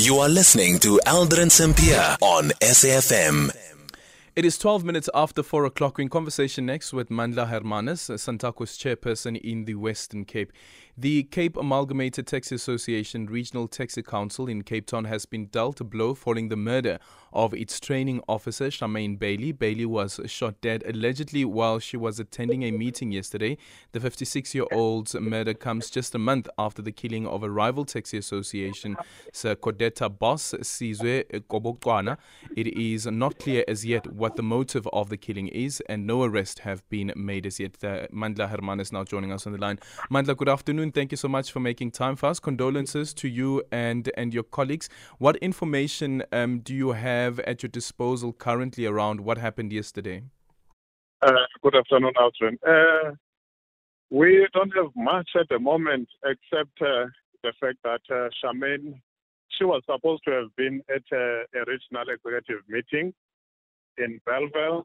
You are listening to Aldrin Sampear on SAFM. It is 12 minutes after 4 o'clock. We're in conversation next with Mandla Hermanus, Santaco's chairperson in the Western Cape. The Cape Amalgamated Taxi Association Regional Taxi Council in Cape Town has been dealt a blow following the murder of its training officer, Charmaine Bailey. Bailey was shot dead allegedly while she was attending a meeting yesterday. The 56 year old's murder comes just a month after the killing of a rival taxi association, Sir CODETA boss, Sizwe Khobocwana. It is not clear as yet what the motive of the killing is, and no arrests have been made as yet. Uh, Mandla Herman is now joining us on the line. Mandla, good afternoon. Thank you so much for making time for us. Condolences to you and, and your colleagues. What information um, do you have at your disposal currently around what happened yesterday? Uh, good afternoon, Aldrin. Uh, we don't have much at the moment except uh, the fact that uh, Charmaine, she was supposed to have been at a, a regional executive meeting in Bellville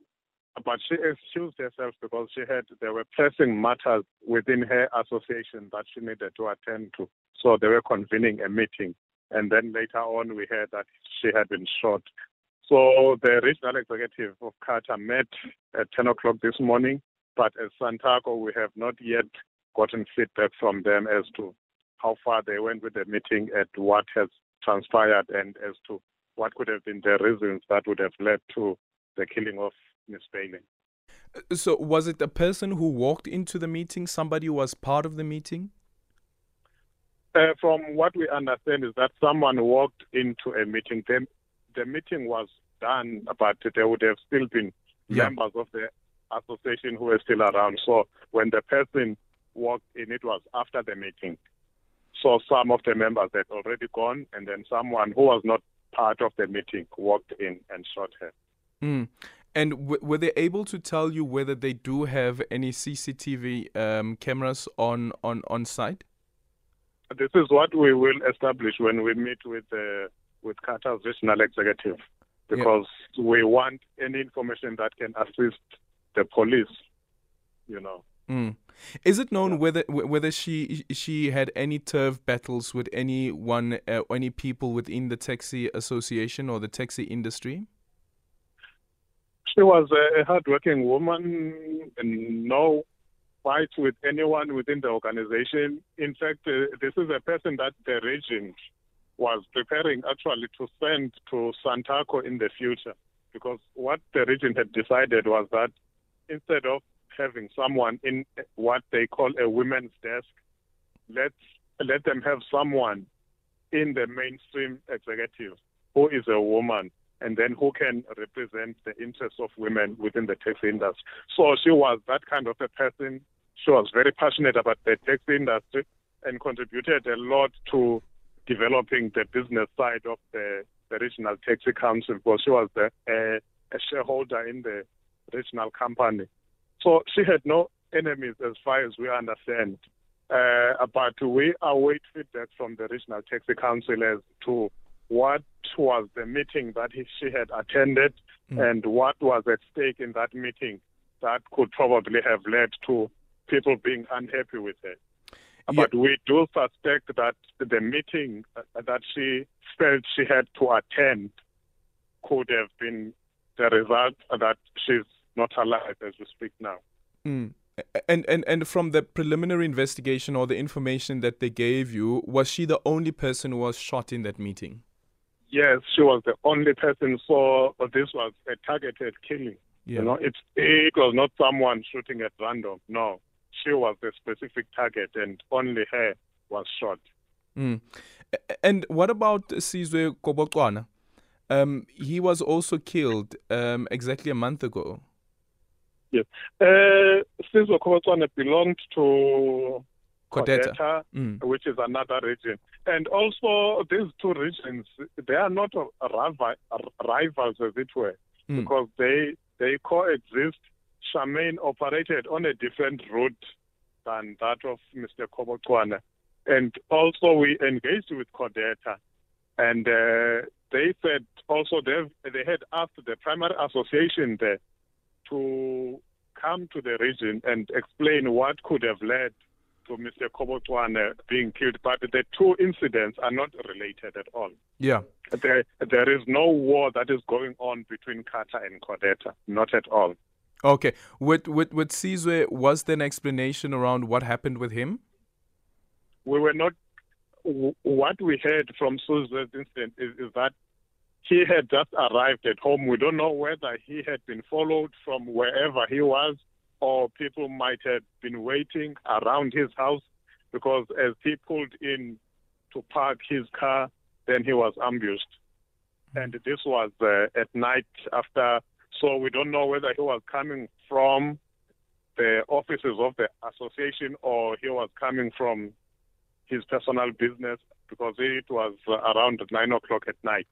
but she excused herself because she had there were pressing matters within her association that she needed to attend to. So they were convening a meeting, and then later on we heard that she had been shot. So the regional executive of CATA met at 10 o'clock this morning, but as Santaco we have not yet gotten feedback from them as to how far they went with the meeting and what has transpired and as to what could have been the reasons that would have led to the killing of Miss Bailey. Uh, so, was it a person who walked into the meeting? Somebody who was part of the meeting? Uh, from what we understand, is that someone walked into a meeting. The, the meeting was done, but there would have still been yeah. members of the association who were still around. So, when the person walked in, it was after the meeting. So, some of the members had already gone, and then someone who was not part of the meeting walked in and shot her. Mm. And w- were they able to tell you whether they do have any CCTV um, cameras on, on, on site? This is what we will establish when we meet with uh, with CATA's regional executive, because yeah. we want any information that can assist the police. You know. Mm. Is it known yeah. whether whether she she had any turf battles with anyone, uh, any people within the taxi association or the taxi industry? She was a hardworking woman and no fights with anyone within the organization. In fact, uh, this is a person that the region was preparing actually to send to Santaco in the future. Because what the region had decided was that instead of having someone in what they call a women's desk, let's let them have someone in the mainstream executive who is a woman and then who can represent the interests of women within the taxi industry. So she was that kind of a person. She was very passionate about the taxi industry and contributed a lot to developing the business side of the, the regional taxi council because she was the, a, a shareholder in the regional company. So she had no enemies as far as we understand. Uh, but we await feedback from the regional taxi council as to what was the meeting that he, she had attended mm. and what was at stake in that meeting that could probably have led to people being unhappy with her. Yeah. But we do suspect that the meeting that she felt she had to attend could have been the result that she's not alive as we speak now. Mm. And, and and from the preliminary investigation or the information that they gave you, was she the only person who was shot in that meeting? Yes, she was the only person. So this was a targeted killing. Yeah. You know, it it was not someone shooting at random. No, she was the specific target, and only her was shot. Mm. And what about Sizwe Khobocwana? Um, he was also killed um, exactly a month ago. Yes. Uh, Sizwe Khobocwana belonged to CODETA, mm. which is another region. And also, these two regions, they are not rivals, as it were, mm. because they they coexist. Charmaine operated on a different route than that of Mr. Khobocwana. And also, we engaged with CODETA, and uh, they said also they they had asked the primary association there to come to the region and explain what could have led to Mr. Khobocwana being killed, but the two incidents are not related at all. Yeah. There, there is no war that is going on between CATA and CODETA, not at all. Okay. With with with Sizwe, was there an explanation around what happened with him? We were not. What we heard from Sizwe's incident is, is that he had just arrived at home. We don't know whether he had been followed from wherever he was, or people might have been waiting around his house because as he pulled in to park his car, then he was ambushed. And this was uh, at night after, so we don't know whether he was coming from the offices of the association or he was coming from his personal business because it was around nine o'clock at night.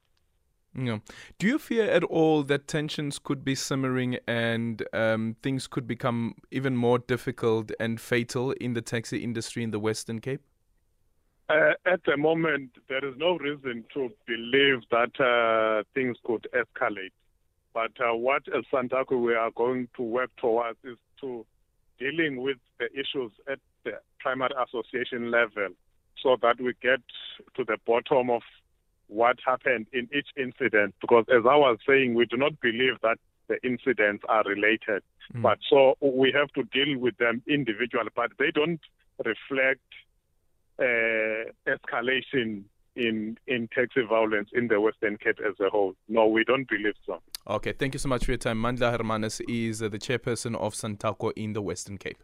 Yeah. Do you fear at all that tensions could be simmering and um, things could become even more difficult and fatal in the taxi industry in the Western Cape? Uh, at the moment, there is no reason to believe that uh, things could escalate. But uh, what as Santaco we are going to work towards is to dealing with the issues at the primary association level so that we get to the bottom of what happened in each incident because as I was saying, we do not believe that the incidents are related. Mm. But so we have to deal with them individually, but they don't reflect uh, escalation in in taxi violence in the Western Cape as a whole. No, we don't believe so. Okay, thank you so much for your time. Mandla Hermanus is uh, the chairperson of Santaco in the Western Cape.